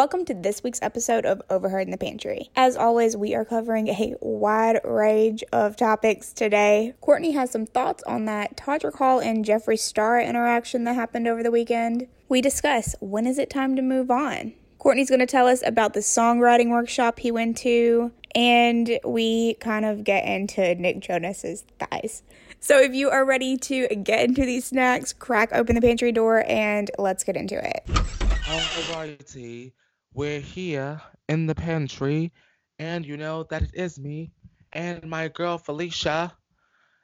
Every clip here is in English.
Welcome to this week's episode of Overheard in the Pantry. As always, we are covering a wide range of topics today. Courtney has some thoughts on that Todrick Hall and Jeffree Star interaction that happened over the weekend. We discuss when is it time to move on. Courtney's going to tell us about the songwriting workshop he went to, and we kind of get into Nick Jonas's thighs. So if you are ready to get into these snacks, crack open the pantry door and let's get into it. We're here in the pantry, and you know that it is me and my girl Felicia.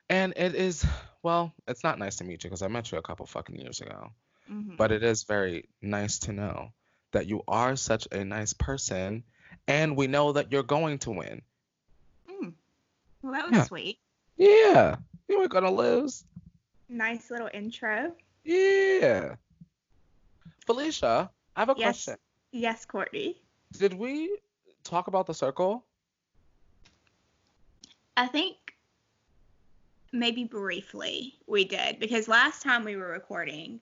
And it is, well, it's not nice to meet you because I met you a couple fucking years ago. Mm-hmm. But it is very nice to know that you are such a nice person, and we know that you're going to win. Mm. Well, that was yeah. sweet. Yeah, you ain't gonna lose. Nice little intro. Yeah. Felicia, I have a yes. question. Yes, Courtney. Did we talk about the circle? I think maybe briefly we did because last time we were recording,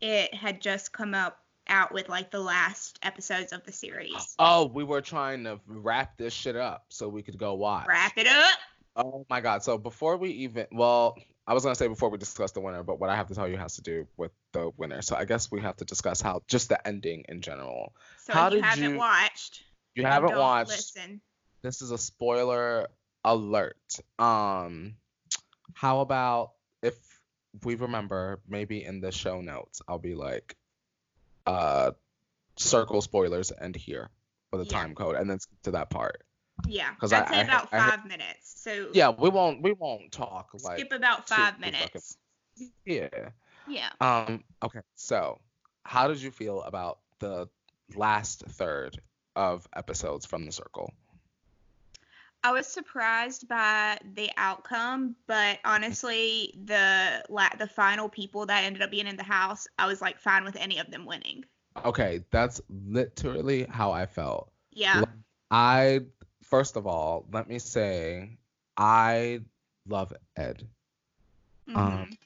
it had just come up out with like the last episodes of the series. Oh, we were trying to wrap this shit up so we could go watch. Wrap it up. Oh my god. So before we even well, I was gonna say before we discuss the winner, but what I have to tell you has to do with the winner. So I guess we have to discuss how just the ending in general. So how you haven't you, watched. You haven't watched. Listen. This is a spoiler alert. Um how about if we remember maybe in the show notes I'll be like uh circle spoilers end here with a yeah. time code and then skip to that part. Yeah, because I say about I, five I, minutes. So yeah, we won't we won't talk like skip about five minutes. Fucking, yeah. Yeah. Um. Okay. So, how did you feel about the last third of episodes from the Circle? I was surprised by the outcome, but honestly, the la- the final people that ended up being in the house, I was like fine with any of them winning. Okay, that's literally how I felt. Yeah. I first of all, let me say I love Ed. Mm-hmm. Um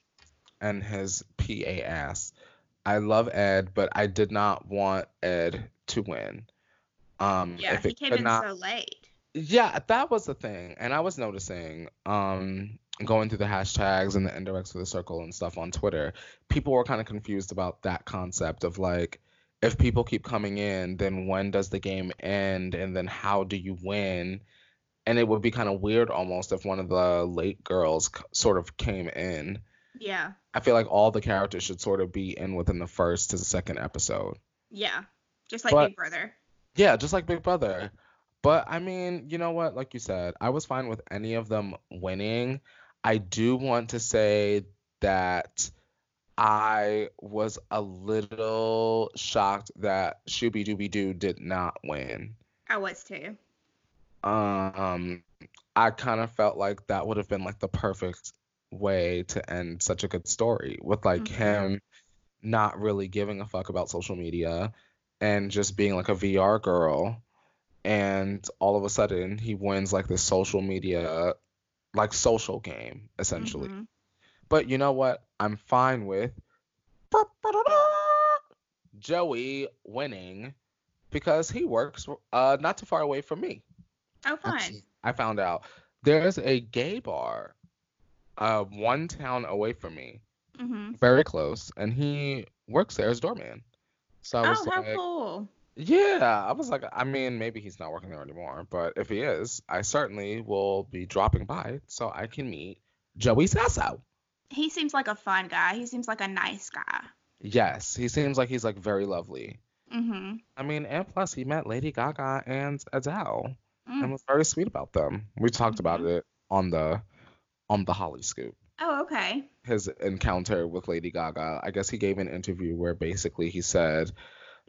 and his PA ass. I love Ed, but I did not want Ed to win. Um Yeah, if he came in not, so late yeah, that was the thing. And I was noticing, um, going through the hashtags and the indirects for the circle and stuff on Twitter, people were kind of confused about that concept of like, if people keep coming in, then when does the game end? And then how do you win? And it would be kind of weird almost if one of the late girls sort of came in. Yeah. I feel like all the characters should sort of be in within the first to the second episode. Yeah. Just like but, Big Brother. Yeah, just like Big Brother. But I mean, you know what? Like you said, I was fine with any of them winning. I do want to say that I was a little shocked that Shooby Dooby Doo did not win. I was too. Um, I kind of felt like that would have been like the perfect way to end such a good story with like mm-hmm. him not really giving a fuck about social media and just being like a VR girl and all of a sudden he wins like the social media like social game essentially mm-hmm. But you know what i'm fine with? Joey winning because he works uh not too far away from me. Oh fine. i found out. There's a gay bar uh one town away from me. Mm-hmm. very close and he works there as doorman. So I was oh, like, how cool. yeah, I was like, I mean, maybe he's not working there anymore, but if he is, I certainly will be dropping by so I can meet Joey Sasso. He seems like a fun guy. He seems like a nice guy. Yes, he seems like he's like very lovely. Mhm. I mean, and plus he met Lady Gaga and Adele mm. and was very sweet about them. We talked mm-hmm. about it on the on the Holly Scoop. Oh, okay. His encounter with Lady Gaga. I guess he gave an interview where basically he said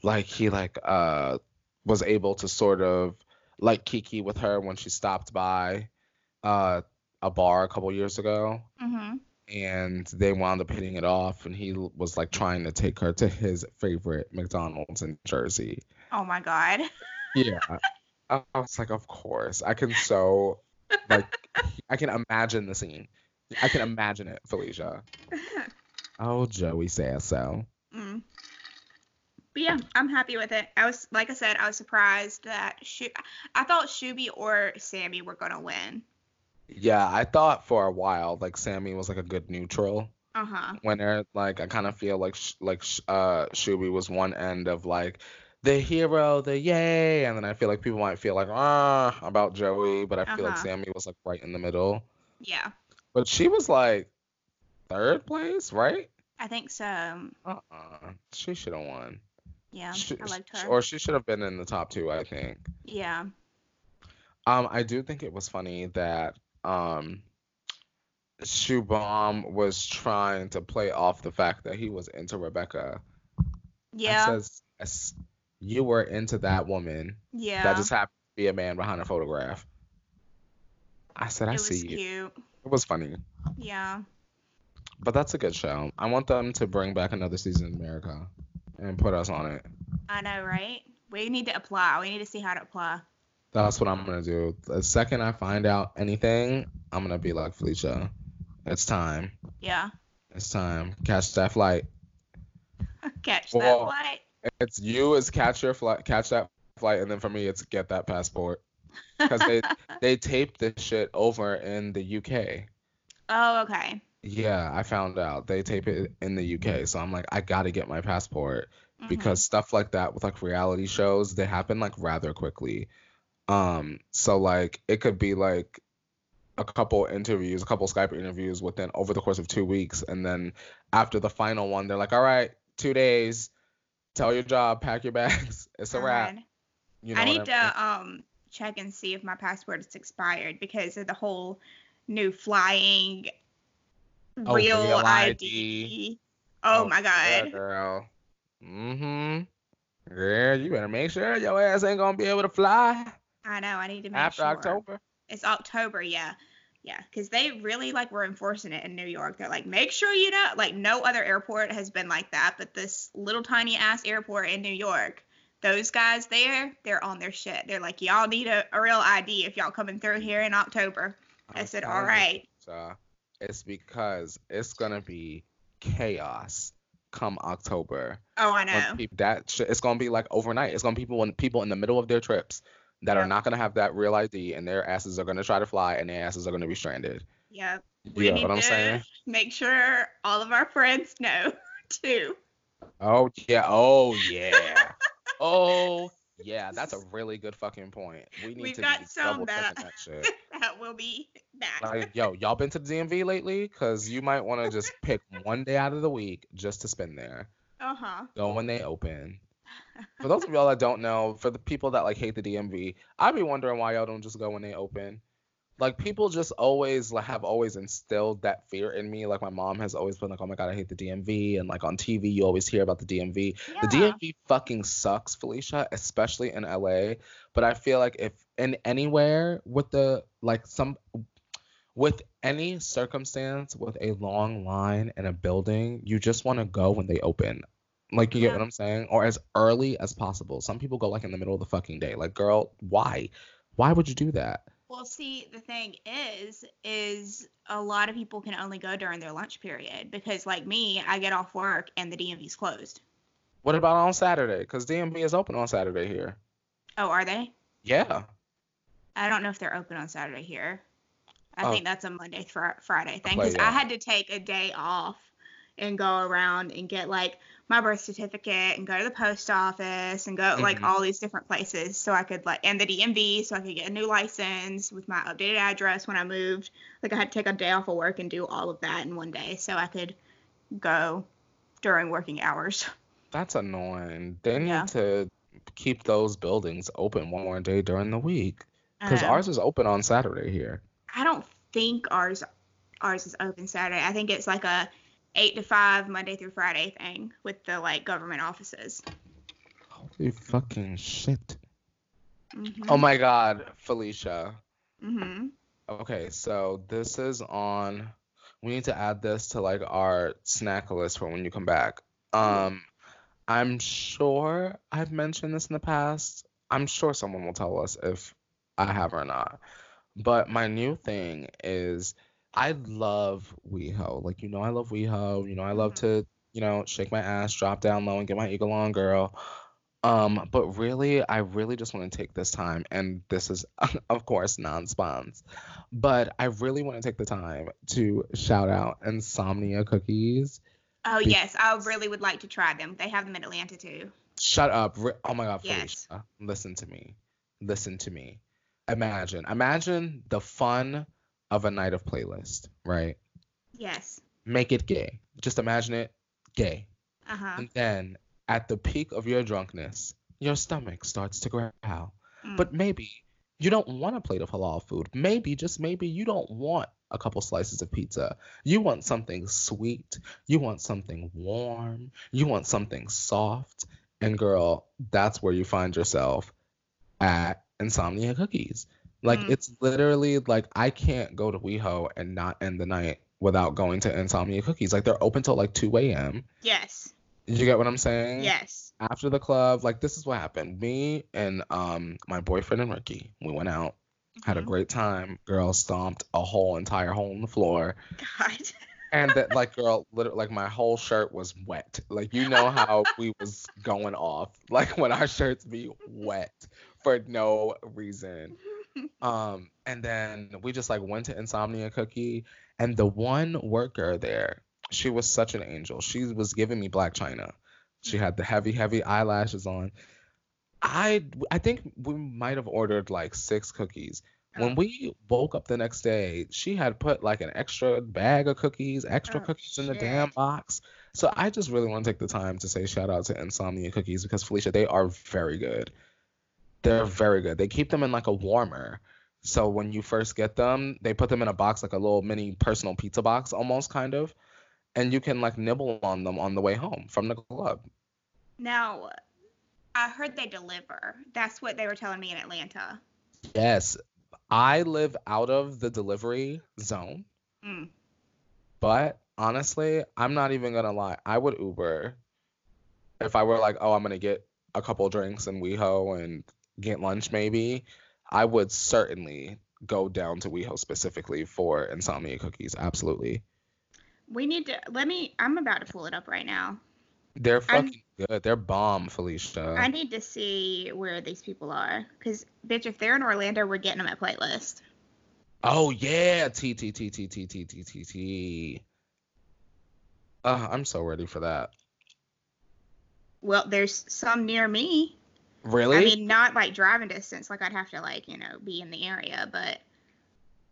like he like uh was able to sort of like Kiki with her when she stopped by uh a bar a couple years ago. Mm-hmm. And they wound up hitting it off, and he was like trying to take her to his favorite McDonald's in Jersey. Oh my god. yeah, I, I was like, of course, I can so like I can imagine the scene. I can imagine it, Felicia. oh, Joey says so. Mm But yeah, I'm happy with it. I was like I said, I was surprised that Shu- I thought Shooby or Sammy were gonna win. Yeah, I thought for a while like Sammy was like a good neutral Uh huh. winner. Like I kind of feel like sh- like sh- uh Shooby was one end of like the hero, the yay, and then I feel like people might feel like ah about Joey, but I feel like Uh-huh. Sammy was like right in the middle. Yeah, But she was like third place, right? I think so. Uh-uh. She should have won. Yeah, She- I liked her. Or she should have been in the top two, I think. yeah. Um, I do think it was funny that um Shubham was trying to play off the fact that he was into Rebecca. Yeah. Says, yes, you were into that woman yeah. that just happened to be a man behind a photograph. I said, I it was see you. cute. It was funny. Yeah. But that's a good show. I want them to bring back another season of America and put us on it. I know, right? We need to apply. We need to see how to apply. That's what I'm gonna do. The second I find out anything, I'm gonna be like Felicia. It's time. Yeah. It's time. Catch that flight. Catch Well, that flight. It's you is catch your flight, catch that flight, and then for me it's get that passport. Because they they taped this shit over in the UK. oh, okay. Yeah, I found out they tape it in the UK, so I'm like, I gotta get my passport Mhm. because stuff like that with like reality shows, they happen like rather quickly. Um, so like it could be like a couple interviews, a couple Skype interviews within over the course of two weeks, and then after the final one, they're like, all right, two days, tell your job, pack your bags, it's a wrap. You know I need to um check and see if my passport is expired because of the whole new flying Oh, real, real ID. ID. Oh, my yeah, god. girl. Mm-hmm. Yeah, you better make sure your ass ain't gonna be able to fly I know. I need to make after sure. October. It's October, yeah. Yeah, because they really like were enforcing it in New York. They're like, make sure you know, like no other airport has been like that, but this little tiny ass airport in New York, those guys there, they're on their shit. They're like, y'all need a, a real ID if y'all coming through here in October. I said, all right. you, it's because it's gonna be chaos come October. Oh, I know. that shit, it's gonna be like overnight. It's gonna be people when people in the middle of their trips that are not gonna have that real ID, and their asses are gonna try to fly, and their asses are gonna be stranded. You We know need what I'm to saying? make sure all of our friends know too. Oh yeah. Oh yeah. oh yeah. That's a really good fucking point. We need We've to got some that- that shit. that will be back. Like, yo, y'all been to the DMV lately? Cause you might want to just pick one day out of the week just to spend there. Uh huh. Go when they open. For those of y'all that don't know, for the people that like hate the DMV, I be wondering why y'all don't just go when they open. Like people just always like have always instilled that fear in me. Like my mom has always been like, "Oh my god, I hate the DMV," and like on TV you always hear about the DMV. The DMV fucking sucks, Felicia, especially in LA. But I feel like if in anywhere with the like some with any circumstance with a long line in a building, you just want to go when they open. Like you get what I'm saying? Or as early as possible. Some people go like in the middle of the fucking day. Like, girl, why? Why would you do that? Well, see, the thing is, is a lot of people can only go during their lunch period because, like me, I get off work and the DMV's closed. What about on Saturday? Because DMV is open on Saturday here. Oh, are they? Yeah. I don't know if they're open on Saturday here. I Oh. think that's a Monday fr- Friday thing because yeah. I had to take a day off and go around and get like my birth certificate and go to the post office and go like Mhm. all these different places so I could like and the DMV so I could get a new license with my updated address when I moved. Like I had to take a day off of work and do all of that in one day so I could go during working hours. That's annoying. They need Yeah. to keep those buildings open one more day during the week. Because Um, ours is open on Saturday here. I don't think ours ours is open Saturday. I think it's like a eight to five Monday through Friday thing with the like government offices. Holy fucking shit. hmm Oh my god, Felicia. hmm Okay, so this is on. We need to add this to like our snack list for when you come back. Um, I'm sure I've mentioned this in the past. I'm sure someone will tell us if I have or not. But my new thing is I love WeHo. Like you know I love WeHo. You know I love Mhm. to you know, shake my ass, drop down low, and get my eagle on, girl. Um, but really, I really just want to take this time, and this is, of course, non-spons, but I really want to take the time to shout out Insomnia Cookies. Oh yes, I really would like to try them. They have them in Atlanta too. Shut up! Oh my God, Felicia, yes. listen to me, listen to me. Imagine, imagine the fun of a night of playlist, right? Yes. Make it gay. Just imagine it gay. Uh huh. And then at the peak of your drunkenness, your stomach starts to growl. Mm. But maybe you don't want a plate of halal food. Maybe, just maybe, you don't want a couple slices of pizza. You want something sweet. You want something warm. You want something soft. And girl, that's where you find yourself at Insomnia Cookies. Like mm. it's literally like I can't go to WeHo and not end the night without going to Insomnia Cookies. Like they're open till like 2 a.m. Yes. You get what I'm saying? Yes. After the club, like this is what happened. Me and um my boyfriend and Ricky, we went out, mm-hmm. had a mm-hmm. great time. Girl stomped a whole entire hole in the floor. God. and that like girl literally like my whole shirt was wet like you know how we was going off like when our shirts be wet for no reason um and then we just like went to insomnia cookie and the one worker there she was such an angel. She was giving me Blac Chyna. She had the heavy, heavy eyelashes on. I I think we might have ordered like six cookies. When we woke up the next day, she had put like an extra bag of cookies, extra oh, cookies in the damn box. So I just really want to take the time to say shout out to Insomnia Cookies because Felicia, they are very good. They're very good. They keep them in like a warmer. So when you first get them, they put them in a box like a little mini personal pizza box almost kind of and you can like nibble on them on the way home from the club. Now, I heard they deliver. That's what they were telling me in Atlanta. Yes, I live out of the delivery zone. Mm. But honestly, I'm not even gonna lie. I would Uber if I were like, oh, I'm gonna get a couple drinks in WeHo and get lunch maybe. I would certainly go down to WeHo specifically for insomnia cookies. Absolutely. We need to let me. I'm about to pull it up right now. They're fucking I'm, good. They're bomb, Felicia. I need to see where these people are, cause bitch, if they're in Orlando, we're getting them at playlist. Oh yeah, T T T T T T T T T. Uh, I'm so ready for that. Well, there's some near me. Really? I mean, not like driving distance. Like I'd have to like you know be in the area, but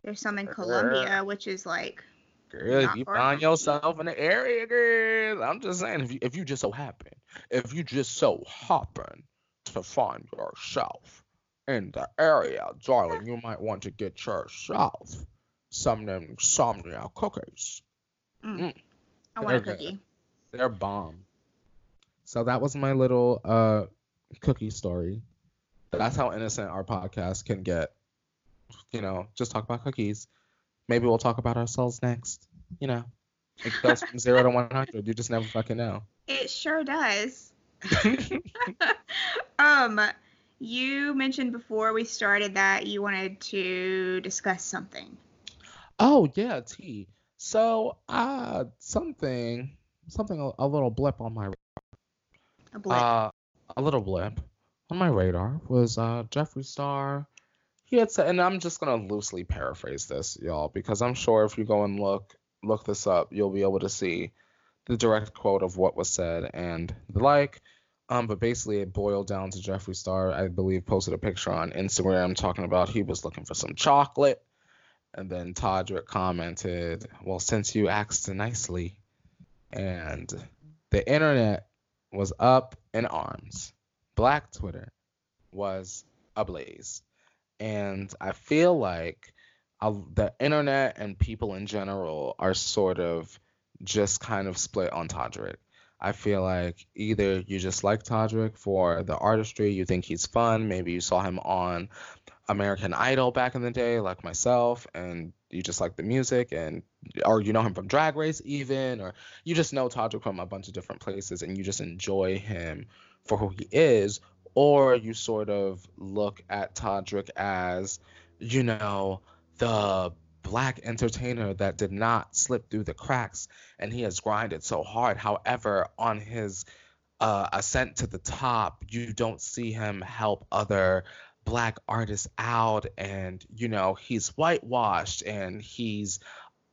there's some in Columbia, which is like Girl, if you find yourself in the area, girl, I'm just saying, if you if you just so happen, if you just so happen to find yourself in the area, darling, you might want to get yourself some of them insomnia cookies. Mm. Mm. I want a cookie. Good. They're bomb. So that was my little uh cookie story. That's how innocent our podcast can get. You know, just talk about cookies. Maybe we'll talk about ourselves next. You know, it goes from zero to one hundred. You just never fucking know. It sure does. um, you mentioned before we started that you wanted to discuss something. Oh yeah, T. So, uh, something, something, a, a little blip on my. A blip. Uh, a little blip on my radar was uh Jeffree Star he had said, and I'm just gonna loosely paraphrase this, y'all, because I'm sure if you go and look look this up, you'll be able to see the direct quote of what was said and the like. Um, but basically, it boiled down to Jeffree Star, I believe, posted a picture on Instagram talking about he was looking for some chocolate, and then Todrick commented, "Well, since you asked nicely," and the internet was up in arms. Black Twitter was ablaze and I feel like I'll, the internet and people in general are sort of just kind of split on Todrick. I feel like either you just like Todrick for the artistry, you think he's fun, maybe you saw him on American Idol back in the day, like myself, and you just like the music, and or you know him from Drag Race even, or you just know Todrick from a bunch of different places, and you just enjoy him for who he is, or you sort of look at Todrick as, you know, the black entertainer that did not slip through the cracks and he has grinded so hard. However, on his uh, ascent to the top, you don't see him help other black artists out and you know he's whitewashed and he's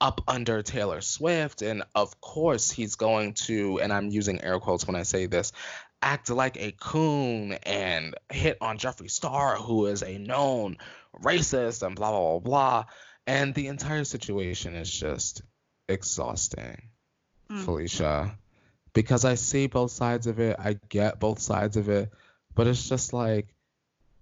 up under Taylor Swift. And of course he's going to and I'm using air quotes when I say this act like a coon and hit on Jeffree Star who is a known racist and blah blah blah blah. And the entire situation is just exhausting mm. Felicia. Because I see both sides of it I get both sides of it but it's just like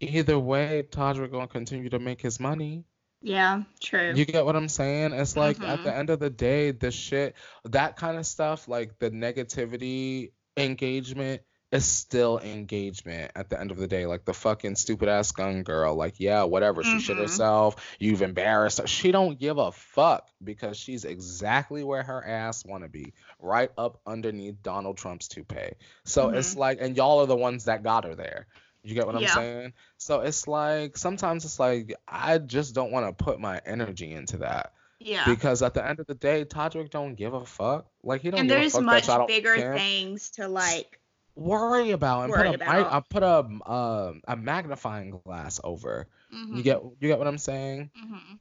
either way, Todrick gonna continue to make his money. Yeah, true. You get what I'm saying? It's like mm-hmm. at the end of the day, the shit, that kind of stuff, like the negativity engagement is still engagement at the end of the day. Like the fucking stupid ass gun girl, like, yeah, whatever. She mm-hmm. shit herself. You've embarrassed her. She don't give a fuck because she's exactly where her ass wanna be. Right up underneath Donald Trump's toupee. So mm-hmm. it's like and y'all are the ones that got her there. You get what I'm saying? So it's like sometimes it's like I just don't want to put my energy into that. Yeah. Because at the end of the day, Todrick don't give a fuck. Like he don't. And there's much bigger care. things to like worry about and worry put a about. I, I put a uh, a magnifying glass over. Mm-hmm. You get you get what I'm saying? Mm-hmm.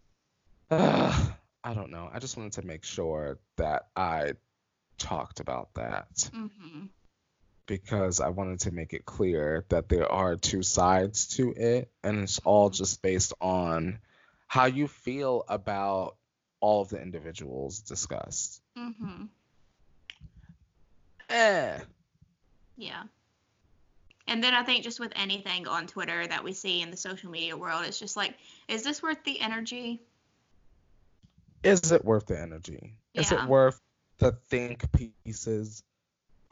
Uh, I don't know. I just wanted to make sure that I talked about that. Mm-hmm because I wanted to make it clear that there are two sides to it, and it's all just based on how you feel about all of the individuals discussed. Mm-hmm. Eh. Yeah. And then I think just with anything on Twitter that we see in the social media world, it's just like, is this worth the energy? Is it worth the energy? Yeah. Is it worth the think pieces?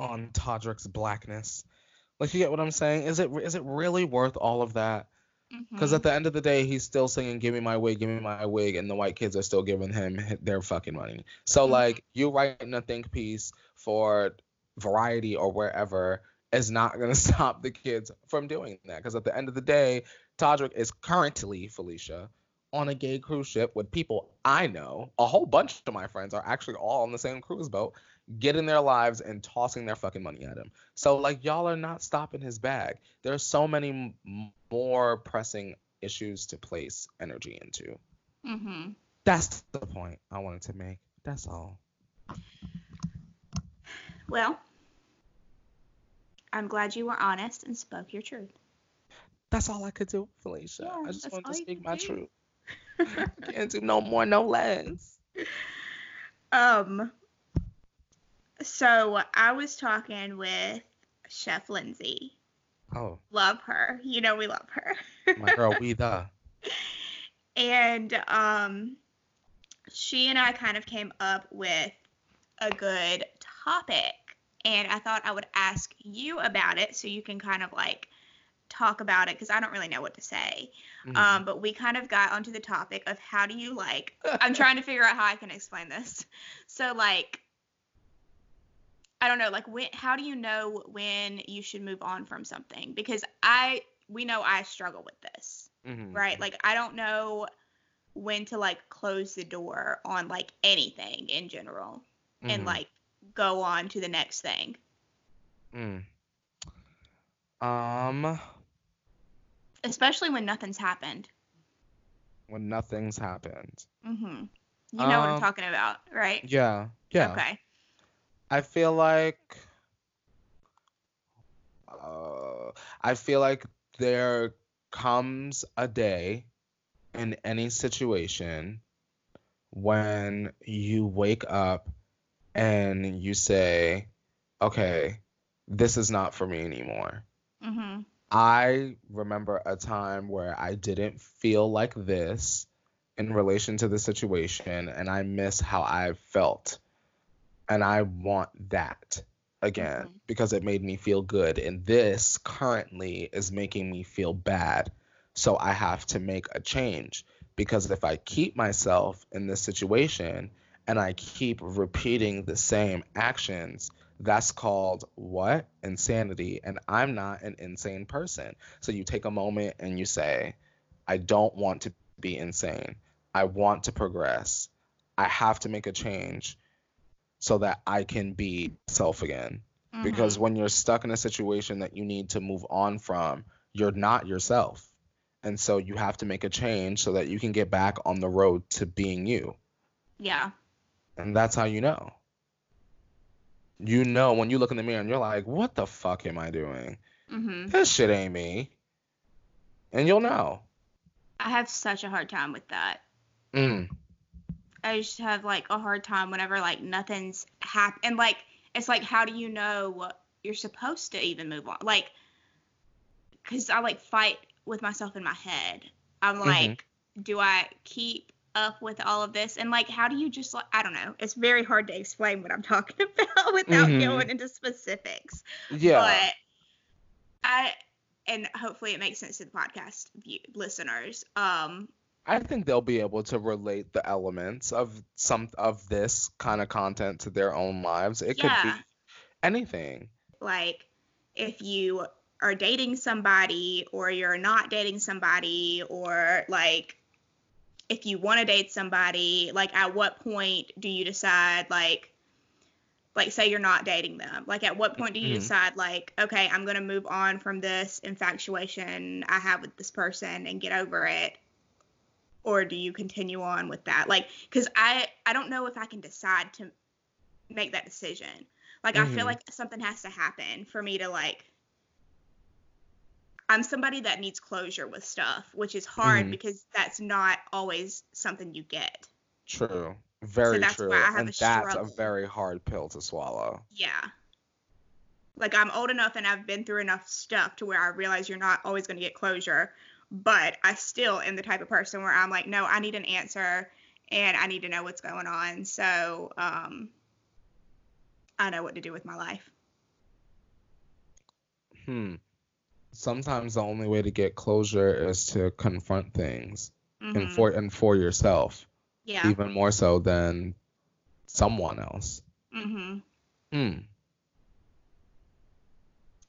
On Todrick's blackness. Like you get what I'm saying? Is it is it really worth all of that? Because mm-hmm. at the end of the day, he's still singing "Give me my wig, give me my wig," and the white kids are still giving him their fucking money. So mm-hmm. like, you writing a think piece for Variety or wherever is not gonna stop the kids from doing that. Because at the end of the day, Todrick is currently Felicia on a gay cruise ship with people I know. A whole bunch of my friends are actually all on the same cruise boat, getting their lives and tossing their fucking money at him. So like y'all are not stopping his bag. There's so many m- more pressing issues to place energy into. Mm-hmm. That's the point I wanted to make. That's all. Well, I'm glad you were honest and spoke your truth. That's all I could do, Felicia. Yeah, I just wanted to speak my do. truth. Can't do no more, no less. Um, so I was talking with Chef Lindsay. Oh. Love her. You know we love her. My girl, we the. And um she and I kind of came up with a good topic and I thought I would ask you about it so you can kind of like talk about it because I don't really know what to say. Mm-hmm. Um, but we kind of got onto the topic of how do you like I'm trying to figure out how I can explain this. So like I don't know, like when how do you know when you should move on from something? Because I we know I struggle with this. Mm-hmm. Right? Like I don't know when to like close the door on like anything in general mm-hmm. and like go on to the next thing. Mm. Um especially when nothing's happened. When nothing's happened. Mhm. You know um, what I'm um, talking about, right? Yeah. Yeah. Okay. I feel like uh, I feel like there comes a day in any situation when you wake up and you say, okay, this is not for me anymore. Mm-hmm. I remember a time where I didn't feel like this in relation to the situation, and I miss how I felt and I want that again mm-hmm. because it made me feel good. And this currently is making me feel bad. So I have to make a change because if I keep myself in this situation and I keep repeating the same actions, that's called what? Insanity. And I'm not an insane person. So you take a moment and you say, I don't want to be insane. I want to progress. I have to make a change so that I can be self again. Mm-hmm. Because when you're stuck in a situation that you need to move on from, you're not yourself. And so you have to make a change so that you can get back on the road to being you. Yeah. And that's how you know. You know when you look in the mirror and you're like, what the fuck am I doing? Mm-hmm. This shit ain't me. And you'll know. I have such a hard time with that. Mm. I just have like a hard time whenever like nothing's happened. And like, it's like, how do you know what you're supposed to even move on? Like, because I like fight with myself in my head. I'm mm-hmm. like, mm-hmm. do I keep up with all of this? And like, how do you just like, I don't know. It's very hard to explain what I'm talking about without mm-hmm. going into specifics. Yeah. But I, and hopefully it makes sense to the podcast view, listeners. Um, I think they'll be able to relate the elements of some of this kind of content to their own lives. It yeah. could be anything. Like if you are dating somebody or you're not dating somebody or like if you want to date somebody, like at what point do you decide like like say you're not dating them like at what point do you mm-hmm. decide like okay i'm going to move on from this infatuation i have with this person and get over it or do you continue on with that? Like because i i don't know if i can decide to make that decision. Like mm-hmm. i feel mm-hmm. like something has to happen for me to like i'm somebody that needs closure with stuff which is hard mm-hmm. because that's not always something you get. True. Very so true. and a that's a very hard pill to swallow. Yeah. Like i'm old enough and i've been through enough stuff to where i realize you're not always going to get closure but I still am the type of person where I'm like, no, I need an answer and I need to know what's going on. So um, I know what to do with my life. Hmm. Sometimes the only way to get closure is to confront things mm-hmm. and for and for yourself. Yeah. Even more so than someone else. Mm-hmm. Hmm.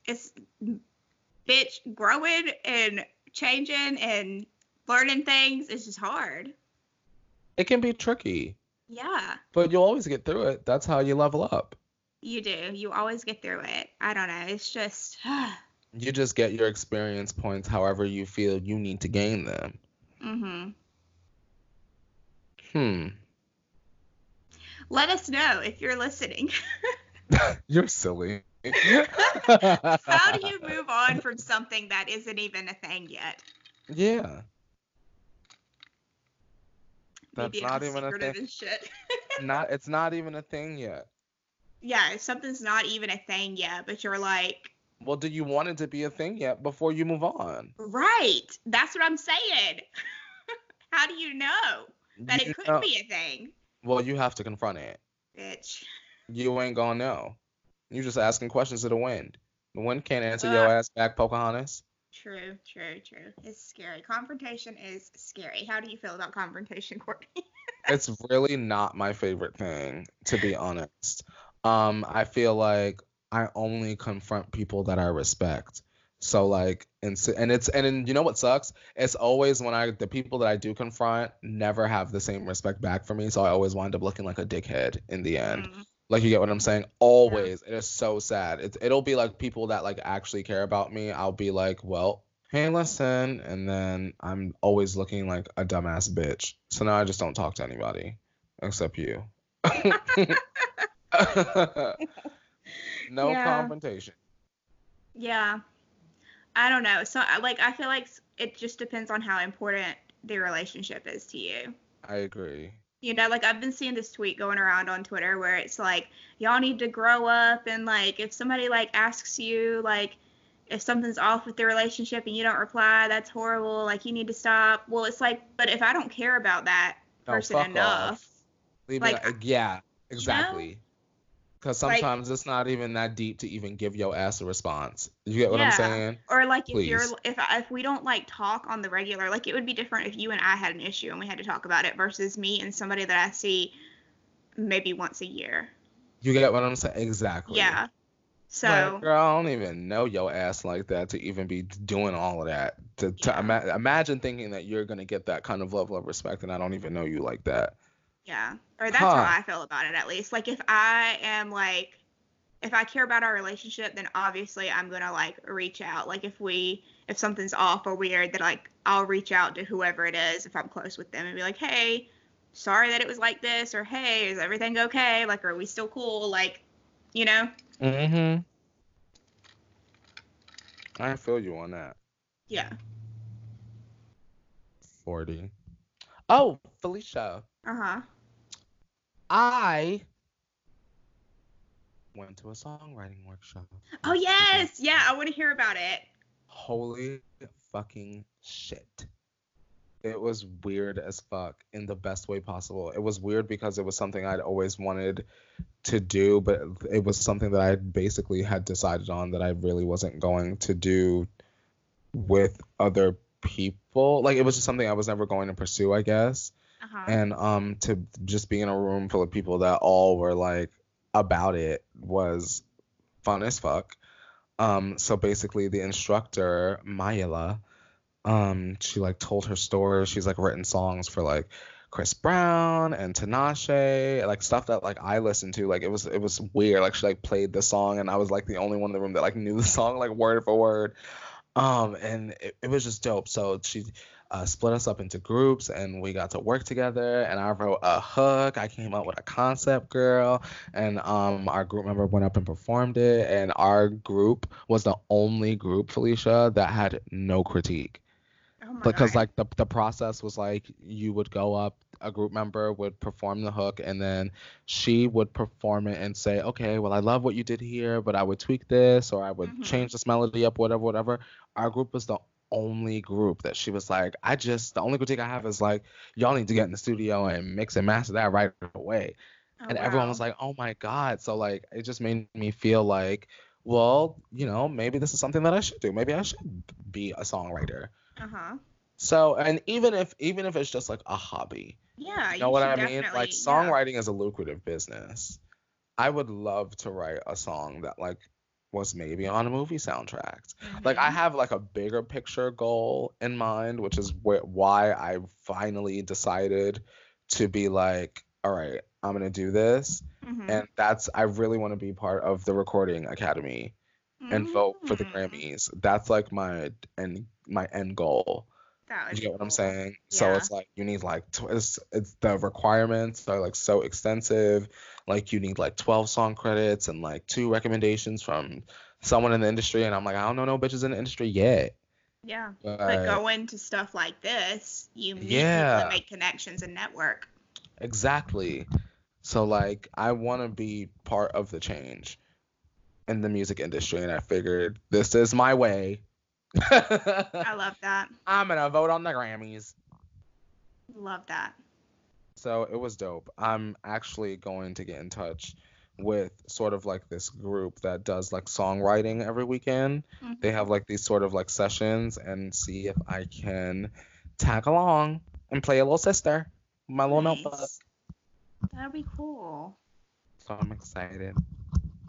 It's bitch growing and changing and learning things is just hard. It can be tricky. Yeah. But you'll always get through it. That's how you level up. You do. You always get through it. I don't know. It's just. you just get your experience points however you feel you need to gain them. Mm-hmm. Hmm. Let us know if you're listening. you're silly. How do you move on from something that isn't even a thing yet? Yeah. That's Maybe not even a thing. not it's not even a thing yet. Yeah, if something's not even a thing yet, but you're like Well, do you want it to be a thing yet before you move on? Right. That's what I'm saying. How do you know that you it could know, be a thing? Well, you have to confront it. Bitch. You ain't gonna know. You're just asking questions to the wind. The wind can't answer uh, your ass back, Pocahontas. True, true, true. It's scary. Confrontation is scary. How do you feel about confrontation, Courtney? it's really not my favorite thing, to be honest. Um, I feel like I only confront people that I respect. So like, and and it's and you know what sucks? It's always when I the people that I do confront never have the same respect back for me. So I always wind up looking like a dickhead in the end. Mm. Like you get what I'm saying? Always. It is so sad. It, it'll be like people that like actually care about me. I'll be like, well, hey, listen, and then I'm always looking like a dumbass bitch. So now I just don't talk to anybody except you. no yeah. confrontation. Yeah. I don't know. So like I feel like it just depends on how important the relationship is to you. I agree. You know, like I've been seeing this tweet going around on Twitter where it's like, y'all need to grow up and like if somebody like asks you like if something's off with the relationship and you don't reply, that's horrible. Like you need to stop. Well, it's like, but if I don't care about that person enough, like, yeah, exactly. You know? Because sometimes like, it's not even that deep to even give your ass a response. You get what yeah. I'm saying? Or like Please. if you're if if we don't like talk on the regular, like it would be different if you and I had an issue and we had to talk about it versus me and somebody that I see maybe once a year. You get what I'm saying? Exactly. Yeah. So, like, girl, I don't even know your ass like that to even be doing all of that. To, to ima- imagine thinking that you're gonna get that kind of level of respect, and I don't even know you like that. Yeah, or that's Huh. how I feel about it at least. Like if I am like if I care about our relationship, then obviously I'm gonna like reach out. Like if we if something's off or weird, then like I'll reach out to whoever it is if I'm close with them and be like, hey, sorry that it was like this, or hey, is everything okay? Like, are we still cool? Like, you know? Mm-hmm. I feel you on that. Yeah. Forty. Oh, Felicia, Uh huh. I went to a songwriting workshop. Oh yes, yeah. I want to hear about it. Holy fucking shit. It was weird as fuck in the best way possible. It was weird because it was something I'd always wanted to do, but it was something that I basically had decided on that I really wasn't going to do with other people. Like it was just something I was never going to pursue, I guess. Uh huh. And um to just be in a room full of people that all were like about it was fun as fuck. Um so basically the instructor, Mayela, um she like told her story. She's like written songs for like Chris Brown and Tinashe, like stuff that like I listened to. Like it was it was weird. Like she like played the song and I was like the only one in the room that like knew the song like word for word. Um and it, it was just dope. So she uh, split us up into groups and we got to work together and I wrote a hook. I came up with a concept girl and um our group member went up and performed it and our group was the only group Felicia that had no critique Oh because God. like the the process was like you would go up a group member would perform the hook and then she would perform it and say okay well i love what you did here but i would tweak this or i would Mhm. change this melody up whatever whatever our group was the only group that she was like i just the only critique i have is like y'all need to get in the studio and mix and master that right away Oh, and everyone was like oh my god so like it just made me feel like well you know maybe this is something that i should do maybe i should be a songwriter Uh huh. so, and even if even if it's just like a hobby, Yeah. you know what I mean? Like yeah. songwriting is a lucrative business. I would love to write a song that like was maybe on a movie soundtrack. Like I Mhm. have like a bigger picture goal in mind, which is wh- why I finally decided to be like, all right, I'm gonna do this, Mhm. and that's I really want to be part of the recording academy and vote for the Mm. Grammys. That's like my end my end goal. That You get what I'm cool. saying? So it's like you need like tw- it's, it's the requirements are like so extensive. Like you need like 12 song credits and like two recommendations from someone in the industry, and I'm like I don't know no bitches in the industry yet. Yeah. But, But go into stuff like this, you meet people Yeah. make connections and network. exactly. So like I want to be part of the change in the music industry, and I figured this is my way. I love that. I'm gonna vote on the Grammys. Love that. So it was dope. I'm actually going to get in touch with sort of like this group that does like songwriting every weekend. Mhm. They have like these sort of like sessions and see if I can tag along and play a little sister, my little notebook. Nice. That'd be cool. So I'm excited.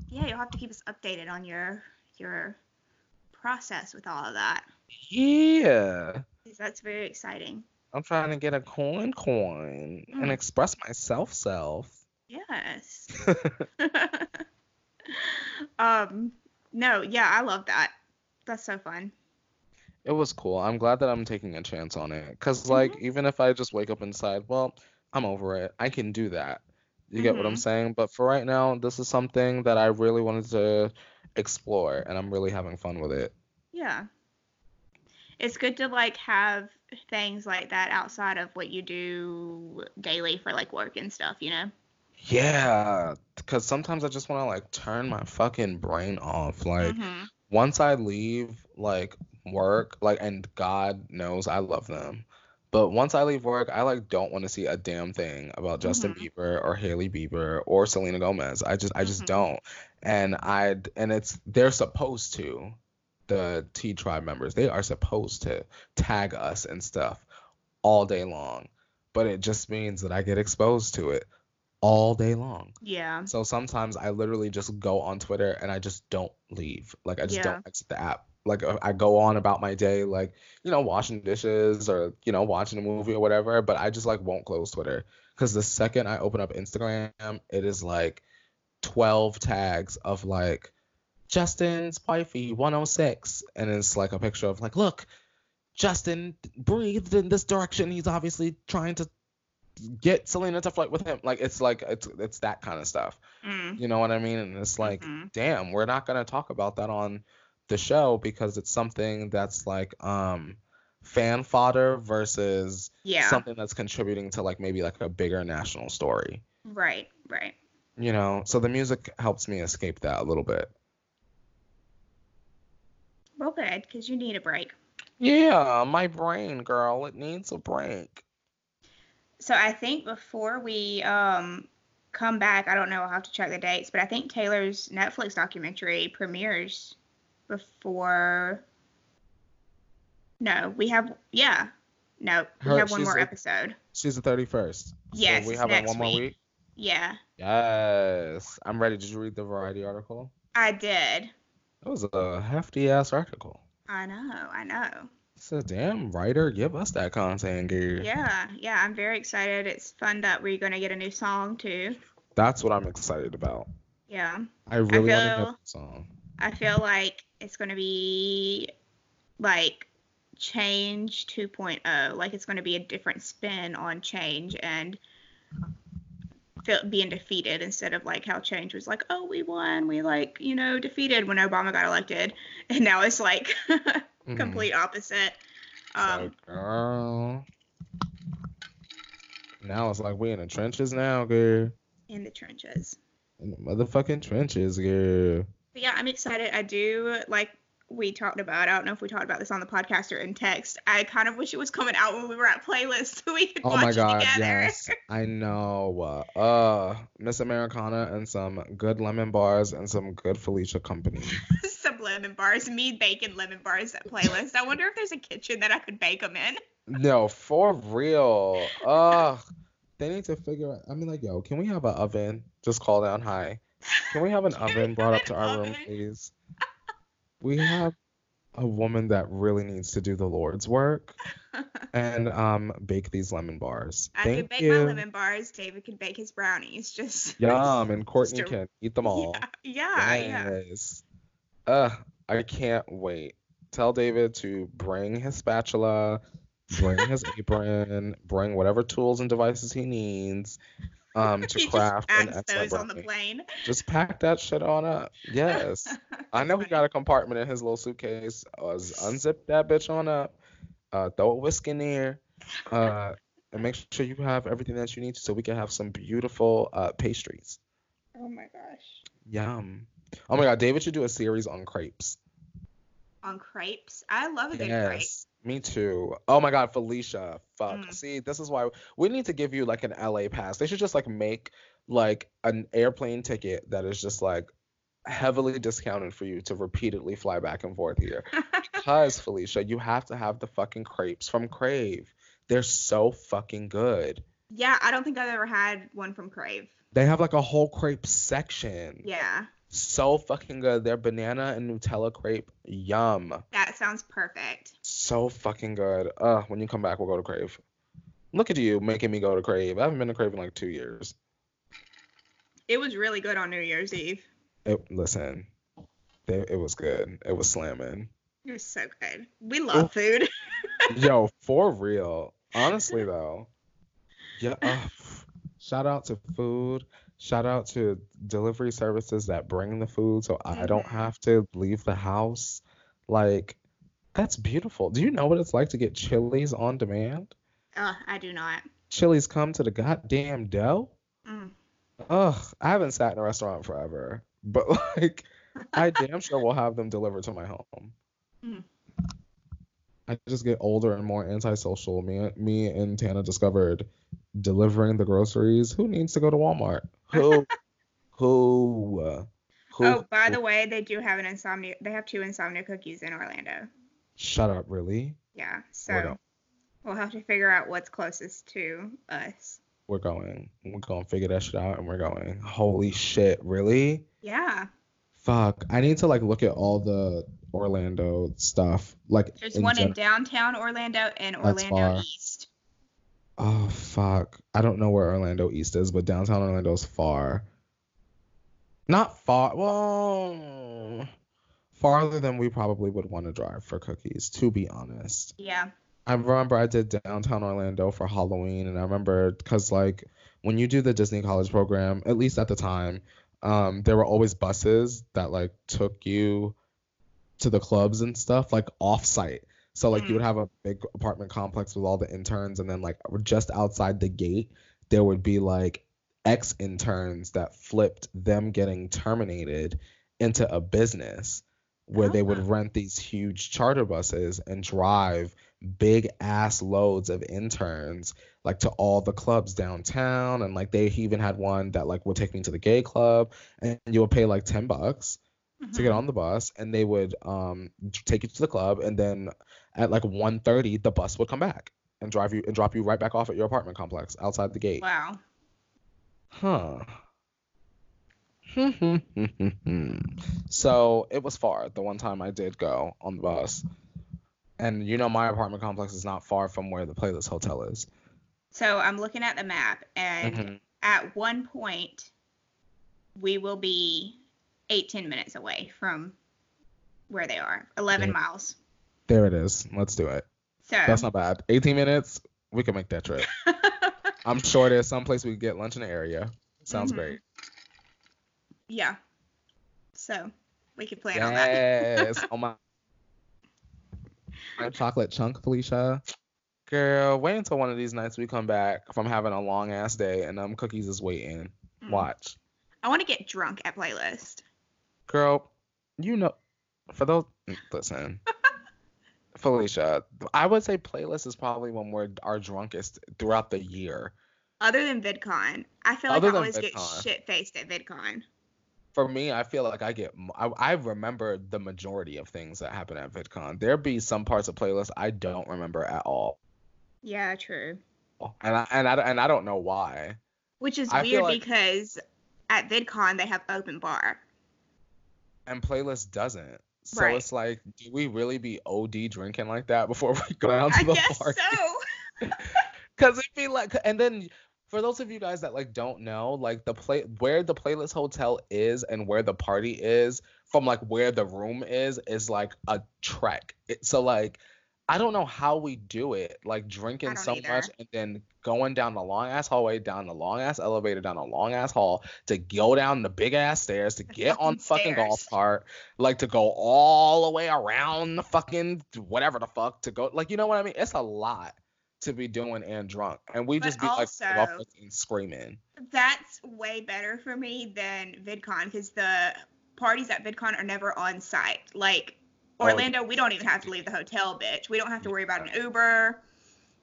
Yeah, you'll have to keep us updated on your your process with all of that. Yeah. That's very exciting. I'm trying to get a coin coin Mm. and express myself self. Yes. um no, yeah, I love that. That's so fun. It was cool. I'm glad that I'm taking a chance on it. Cause like Mhm. even if I just wake up inside, well, I'm over it, I can do that. You get what I'm Mhm. saying? But for right now, this is something that I really wanted to explore and I'm really having fun with it. Yeah. It's good to like have things like that outside of what you do daily for like work and stuff, you know? Yeah, cause sometimes I just want to like turn my fucking brain off. Like Mhm. once I leave like work, like and God knows I love them. But once I leave work, I like don't want to see a damn thing about Justin Mhm. Bieber or Hailey Bieber or Selena Gomez. I just I just Mhm. don't. And I and it's they're supposed to the T Tribe members. They are supposed to tag us and stuff all day long. But it just means that I get exposed to it all day long. Yeah. So sometimes I literally just go on Twitter and I just don't leave. Like I just Yeah. don't exit the app. Like uh, I go on about my day, like you know, washing dishes or you know, watching a movie or whatever. But I just like won't close Twitter because the second I open up Instagram, it is like twelve tags of like Justin's wifey 106, and it's like a picture of like, look, Justin breathed in this direction. He's obviously trying to get Selena to flirt with him. Like it's like it's it's that kind of stuff. Mm. You know what I mean? And it's like, Mhm. damn, we're not gonna talk about that on the show because it's something that's like um fan fodder versus Yeah. something that's contributing to like maybe like a bigger national story. Right. Right. You know, so the music helps me escape that a little bit. Well, good, because you need a break. Yeah, my brain, girl, it needs a break. So I think before we um come back, I don't know, I'll have to check the dates, but I think Taylor's Netflix documentary premieres before. No, we have yeah. No, we Her- have one more a- episode. She's the 31st. Yes, So we have next one more week. week. Yeah, Yes. I'm ready. Did you read the Variety article? I did. That was a hefty ass article. I know, I know. It's a damn writer. Give us that content, gear. Yeah, yeah, I'm very excited. It's fun that we're gonna get a new song too. That's what I'm excited about. Yeah. I really want to feel- get the song. I feel like it's going to be like change 2.0 like it's going to be a different spin on change and being defeated instead of like how change was like oh we won we like you know defeated when obama got elected and now it's like Mhm. complete opposite It's um like, girl. Now it's like we in the trenches now, girl. in the trenches In the motherfucking trenches, girl. But yeah, I'm excited. I do like we talked about. I don't know if we talked about this on the podcast or in text. I kind of wish it was coming out when we were at playlist so we could Oh watch my god, it together. yes. I know. Uh Miss Americana and some good lemon bars and some good Felicia company. Some lemon bars, me baking lemon bars at playlist. I wonder if there's a kitchen that I could bake them in. No, for real. Ugh. They need to figure out. I mean, like, yo, can we have an oven? Just call down high. Can we have an oven brought up to our room, please? We have a woman that really needs to do the Lord's work and um bake these lemon bars. I Thank could bake you. my lemon bars. David can bake his brownies. Just Yum, and Courtney Just can eat them all. Yeah, yeah, yeah. Yes. Uh, I can't wait. Tell David to bring his spatula, bring his apron, bring whatever tools and devices he needs um to craft just an packs excellent those on the plane. Just pack that shit on up. Yes. I know he got a compartment in his little suitcase. Uh, unzip that bitch on up. Uh, throw a whisk in there. Uh, and make sure you have everything that you need so we can have some beautiful uh pastries. Oh my gosh. Yum. Oh my god, David should do a series on crepes. On crepes, I love a good crepe. Yes, me too. Oh my god, Felicia. Fuck. Mm. See, this is why we need to give you like an LA pass. They should just like make like an airplane ticket that is just like heavily discounted for you to repeatedly fly back and forth here. Because Felicia, you have to have the fucking crepes from Crave. They're so fucking good. yeah, I don't think I've ever had one from Crave. They have like a whole crepe section. Yeah, So fucking good. Their banana and Nutella crepe, yum. that sounds perfect. So fucking good. Uh, when you come back, we'll go to Crave. Look at you making me go to Crave. I haven't been to Crave in like two years. It was really good on New Year's Eve. It, listen, it, it was good. It was slamming. It was so good. We love food. Yo, for real. Honestly though, yeah. Uh, shout out to food. Shout out to delivery services that bring the food, so I don't Mhm. have to leave the house. Like, that's beautiful. Do you know what it's like to get Chili's on demand? Ugh, I do not. Chili's come to the goddamn dough. Mm. Ugh, I haven't sat in a restaurant forever, but like, I damn sure will have them delivered to my home. Mm. I just get older and more antisocial. Me, me and Tana discovered delivering the groceries. Who needs to go to Walmart? Who, who, uh, who? Oh, by the way, they do have an insomnia. They have two insomnia cookies in Orlando. Shut up, really? Yeah, so we'll have to figure out what's closest to us. we're going. We're going to figure that shit out and we're going. Holy shit, really? Yeah. Fuck. I need to like look at all the Orlando stuff. Like There's one gen- in downtown Orlando and That's Orlando far. East. Oh fuck. I don't know where Orlando East is, but downtown Orlando is far. Not far. Well, farther than we probably would want to drive for cookies, to be honest. Yeah. I remember I did downtown Orlando for Halloween, and I remember because like when you do the Disney College program, at least at the time, um, there were always buses that like took you to the clubs and stuff like off site. So like you would have a big apartment complex with all the interns, and then like just outside the gate there would be like ex interns that flipped them getting terminated into a business where they would Ah. rent these huge charter buses and drive big ass loads of interns like to all the clubs downtown and like they even had one that like would take me to the gay club and you would pay like 10 bucks to get Mhm. on the bus and they would um take you to the club and then at like 1:30 the bus would come back and drive you and drop you right back off at your apartment complex outside the gate. Wow. Huh. so it was far the one time I did go on the bus. And you know my apartment complex is not far from where the playlist hotel is. So I'm looking at the map, and Mhm. at one point, we will be 18 minutes away from where they are. 11 Yeah. miles. There it is. Let's do it. So. That's not bad. 18 minutes, we can make that trip. I'm sure there's some place we can get lunch in the area. Sounds Mhm. great. yeah. So we could plan on that. Yes. oh my. My chocolate chunk, Felicia. Girl, wait until one of these nights we come back from having a long ass day and um cookies is waiting. Mm. Watch. I want to get drunk at playlist. Girl, you know for those listen. Felicia, I would say playlist is probably when we're our drunkest throughout the year. Other than VidCon, I feel like Other I always get shit faced at VidCon. For me, I feel like I get—I remember the majority of things that happen at VidCon. There be some parts of playlist I don't remember at all. Yeah, true. And I and I, and I don't know why. Which is I weird like- because at VidCon they have open bar. And playlist doesn't. So Right. it's like, do we really be OD drinking like that before we go out to I the guess party? so. Cause it'd be like, and then for those of you guys that like don't know, like the play where the playlist hotel is and where the party is from like where the room is is like a trek. It, so like, I don't know how we do it, like drinking so either. much and then going down the long ass hallway, down the long ass elevator, down the long ass hall to go down the big ass stairs to get on the fucking golf cart, like to go all the way around the fucking whatever the fuck to go, like you know what I mean? It's a lot to be doing and drunk, and we But just be like also- screaming. That's way better for me than VidCon because the parties at VidCon are never on site. Like Oh, Orlando, we don't even have to leave the hotel, bitch. We don't have to worry about an Uber.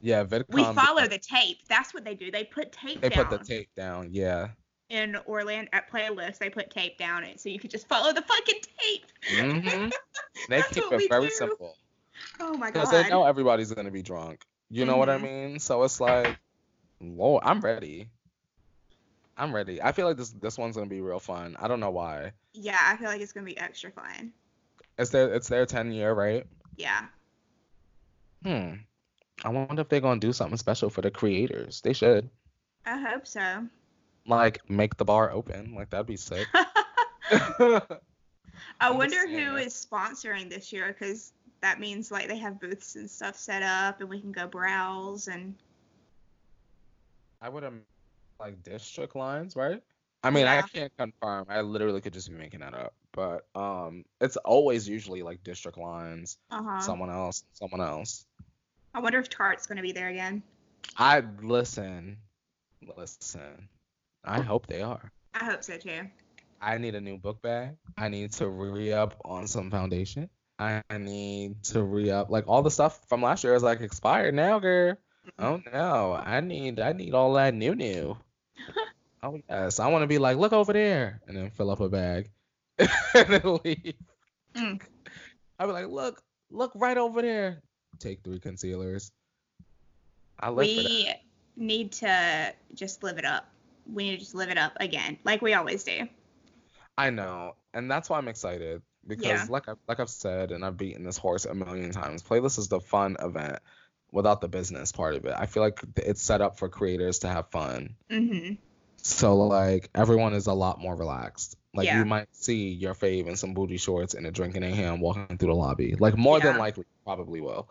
Yeah, VidCon. We follow the tape. That's what they do. They put tape They down. put the tape down. Yeah. in Orlando at playlist. They put tape down it so you could just follow the fucking tape. Mm hmm They That's keep it very do. simple Oh my god. because they know everybody's gonna be drunk. You know what I Mhm. mean? So it's like, Lord, I'm ready. I'm ready. I feel like this this one's gonna be real fun. I don't know why. Yeah, I feel like it's gonna be extra fun. It's their it's their 10 year, right? Yeah. Hmm. I wonder if they're gonna do something special for the creators. They should. I hope so. Like make the bar open. Like that'd be sick. I wonder just who saying. is sponsoring this year because that means like they have booths and stuff set up and we can go browse and I would have like district lines, right? I mean, I can't confirm. I literally could just be making that up. But um it's always usually like district lines, uh-huh. someone else, someone else. I wonder if Tarte's gonna be there again. I listen. Listen. I hope they are. I hope so too. I need a new book bag. I need to re-up on some foundation. I need to re-up like all the stuff from last year is like expired now, girl. Oh no, I need I need all that new new. oh yes, I want to be like, look over there, and then fill up a bag, and then leave. Mm. I'd be like, look, look right over there. Take three concealers. I live for that. We need to just live it up. We need to just live it up again, like we always do. I know, and that's why I'm excited because, Yeah. like I like I've said, and I've beaten this horse a million times. Playlist is the fun event without the business part of it. I feel like it's set up for creators to have fun. Mm-hmm. So like everyone is a lot more relaxed. Like Yeah. you might see your fave in some booty shorts and a drink in a hand walking through the lobby. Like more than likely, probably will.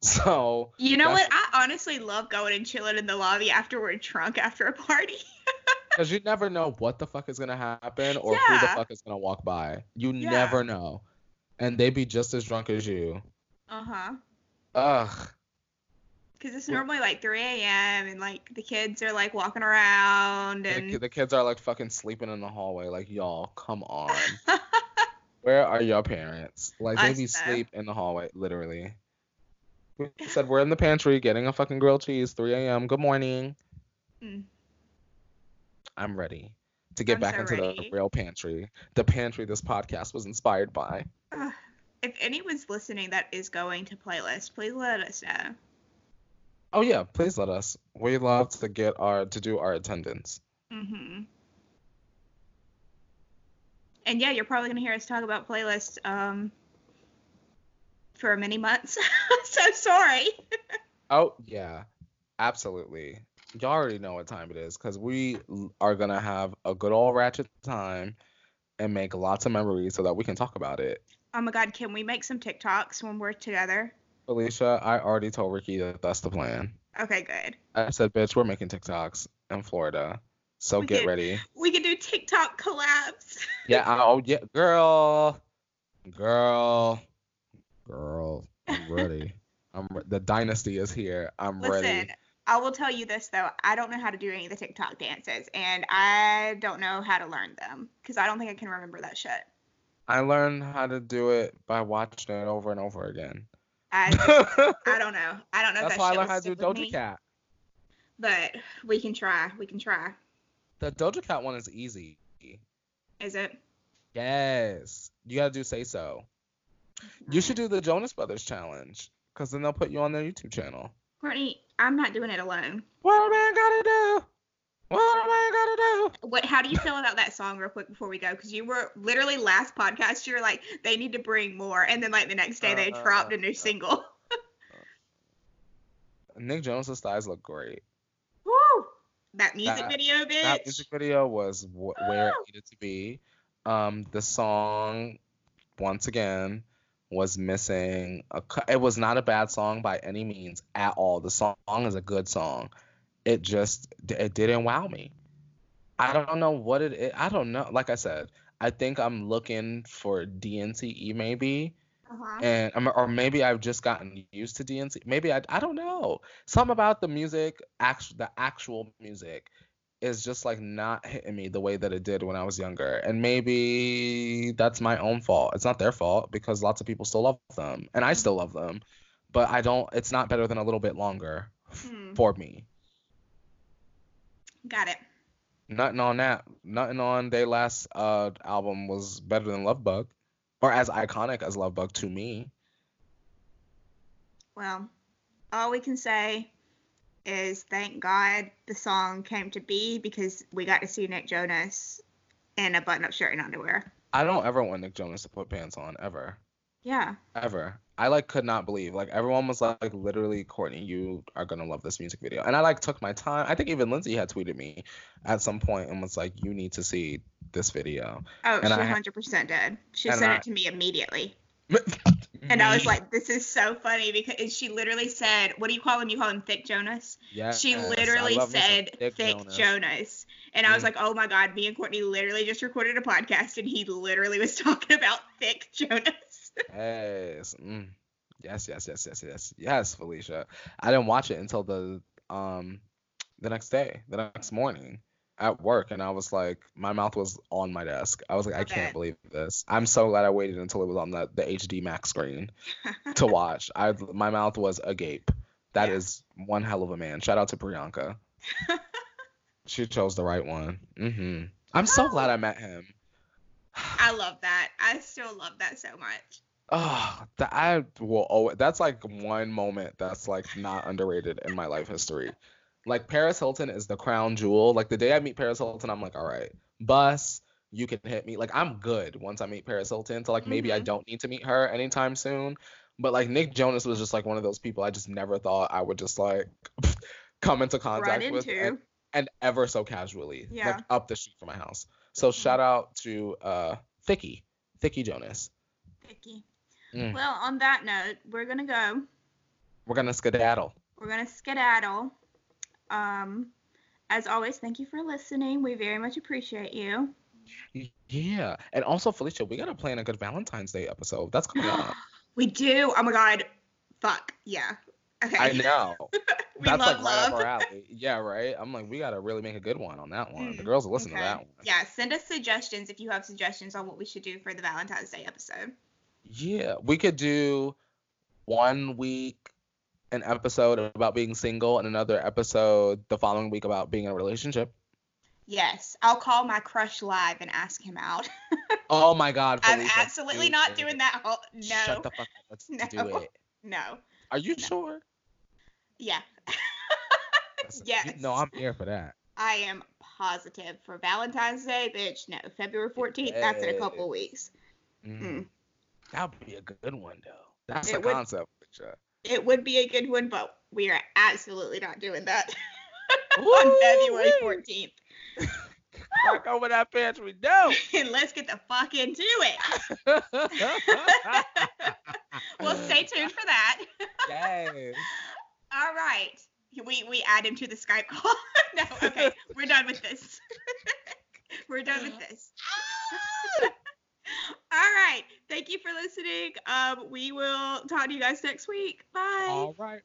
So You know what? I honestly love going and chilling in the lobby after we're drunk after a party. because you never know what the fuck is gonna happen or who the fuck is gonna walk by. You Yeah. never know, and they be just as drunk as you. Uh huh. Ugh. Because it's normally like 3 a.m. and like the kids are like walking around The, and. the kids are like fucking sleeping in the hallway. Like y'all, come on. Where are your parents? Like they be sleep in the hallway, literally. We said we're in the pantry getting a fucking grilled cheese, 3 a.m. Good morning. Mm. I'm ready to get I'm back so into the real pantry. The pantry this podcast was inspired by. Ugh. if anyone's listening that is going to playlist, please let us know. Oh yeah, please let us. We love to get our to do our attendance. Mm-hmm. And yeah, you're probably gonna hear us talk about playlists um for many months. so sorry. Oh yeah, absolutely. Y'all already know what time it is because we are gonna have a good old ratchet time and make lots of memories so that we can talk about it. Oh my god, can we make some TikToks when we're together? Alicia, I already told Ricky that that's the plan. Okay, good. I said, bitch, we're making TikToks in Florida, so We get could- ready. We can do TikTok collabs. Yeah, I, oh yeah, girl, girl, girl. I'm ready. I'm re- the dynasty is here. I'm ready. Listen, ready. I will tell you this though. I don't know how to do any of the TikTok dances, and I don't know how to learn them because I don't think I can remember that shit. I learned how to do it by watching it over and over again. I, I don't know. I don't know. if That's that why I learned how to do Doja me, Cat. But we can try. We can try. The Doja Cat one is easy. Is it? Yes, you gotta do say so. You should do the Jonas Brothers challenge, cause then they'll put you on their YouTube channel. Courtney, I'm not doing it alone. What a man gotta do? What a man gotta do? What? How do you feel about that song, real quick, before we go? Because you were literally last podcast, you were like, they need to bring more, and then like the next day they Uh, dropped a new single. Nick Jonas' thighs look great. Woo! That music That- video, bitch. That music video was w- where it needed to be. Um, the song, once again, was missing. A, it was not a bad song by any means at all. The song is a good song. It just it didn't wow me. I don't know what it is. I don't know. Like I said, I think I'm looking for DNCE maybe, Uh-huh. and um, or maybe I've just gotten used to DNCE. Maybe I I don't know. Something about the music, actual the actual music, is just like not hitting me the way that it did when I was younger. And maybe that's my own fault. It's not their fault because lots of people still love them, and I still love them. But I don't. It's not better than a little bit longer Hmm. for me. Got it. Nothing on that. Nothing on their last uh album was better than Love Bug, or as iconic as Love Bug to me. Well, all we can say is thank God the song came to be because we got to see Nick Jonas in a button-up shirt and underwear. I don't ever want Nick Jonas to put pants on ever. Yeah. ever. I like could not believe like everyone was like, literally Courtney, you are gonna love this music video, and I like took my time. I think even Lindsay had tweeted me at some point and was like, you need to see this video. Oh, And she 100% did. She sent I- it to me immediately. And I was like, this is so funny because she literally said, what do you call him? You call him Thick Jonas? yeah, she literally said Thick, Jonas. Jonas. And I was like, oh my God, me and Courtney literally just recorded a podcast and he literally was talking about Thick Jonas. Yes. Mm. Yes, yes, yes, yes, yes, yes, Felicia. I didn't watch it until the um the next day, the next morning at work, and I was like, my mouth was on my desk. I was like, I Okay. can't believe this. I'm so glad I waited until it was on the, the HD Max screen to watch. I my mouth was agape. That Yeah. is one hell of a man. Shout out to Priyanka. she chose the right one. Mm-hmm. I'm so glad I met him. I love that. I still love that so much. Oh, that I will always, that's like one moment that's like not underrated in my life history. Like Paris Hilton is the crown jewel. Like the day I meet Paris Hilton, I'm like, all right, bus, you can hit me. Like I'm good once I meet Paris Hilton. So like maybe I Mhm. don't need to meet her anytime soon. But like Nick Jonas was just like one of those people I just never thought I would just like come into contact Right with into. and, and ever so casually. Yeah. Like up the street from my house. So shout out to uh Thicky. Thicky Jonas. Picky. Mm. Well, on that note, we're gonna go. We're gonna skedaddle. We're gonna skedaddle. Um, as always, thank you for listening. We very much appreciate you. Yeah. And also Felicia, we gotta plan a good Valentine's Day episode. That's coming up. we do. Oh my god. Fuck. Yeah. Okay. I know. we That's love like right up love. our alley. Yeah, right. I'm like, we gotta really make a good one on that one. the Mm, girls will listen okay. to that one. Yeah, send us suggestions if you have suggestions on what we should do for the Valentine's Day episode. Yeah, we could do one week an episode about being single and another episode the following week about being in a relationship. Yes, I'll call my crush live and ask him out. Oh my God, I'm absolutely not it. doing that. Whole, no, Shut the fuck up. Let's No. do it. no, Are you No. sure? yeah. Listen, yes. you- No, I'm here for that. I am positive for Valentine's Day, bitch. No, February 14th. That's in a couple weeks. Mm. Mm. That would be a good one though. That's It the would- concept. Felicia. It would be a good one, but we are absolutely not doing that on February Woo-wee. 14th. Crack open that pantry. No. And let's get the fuck into it. well, stay tuned for that. yes. All right. We we add him to the Skype call. no, okay. We're done with this. We're done with this. Ah! All right. Thank you for listening. Um, we will talk to you guys next week. Bye. All right.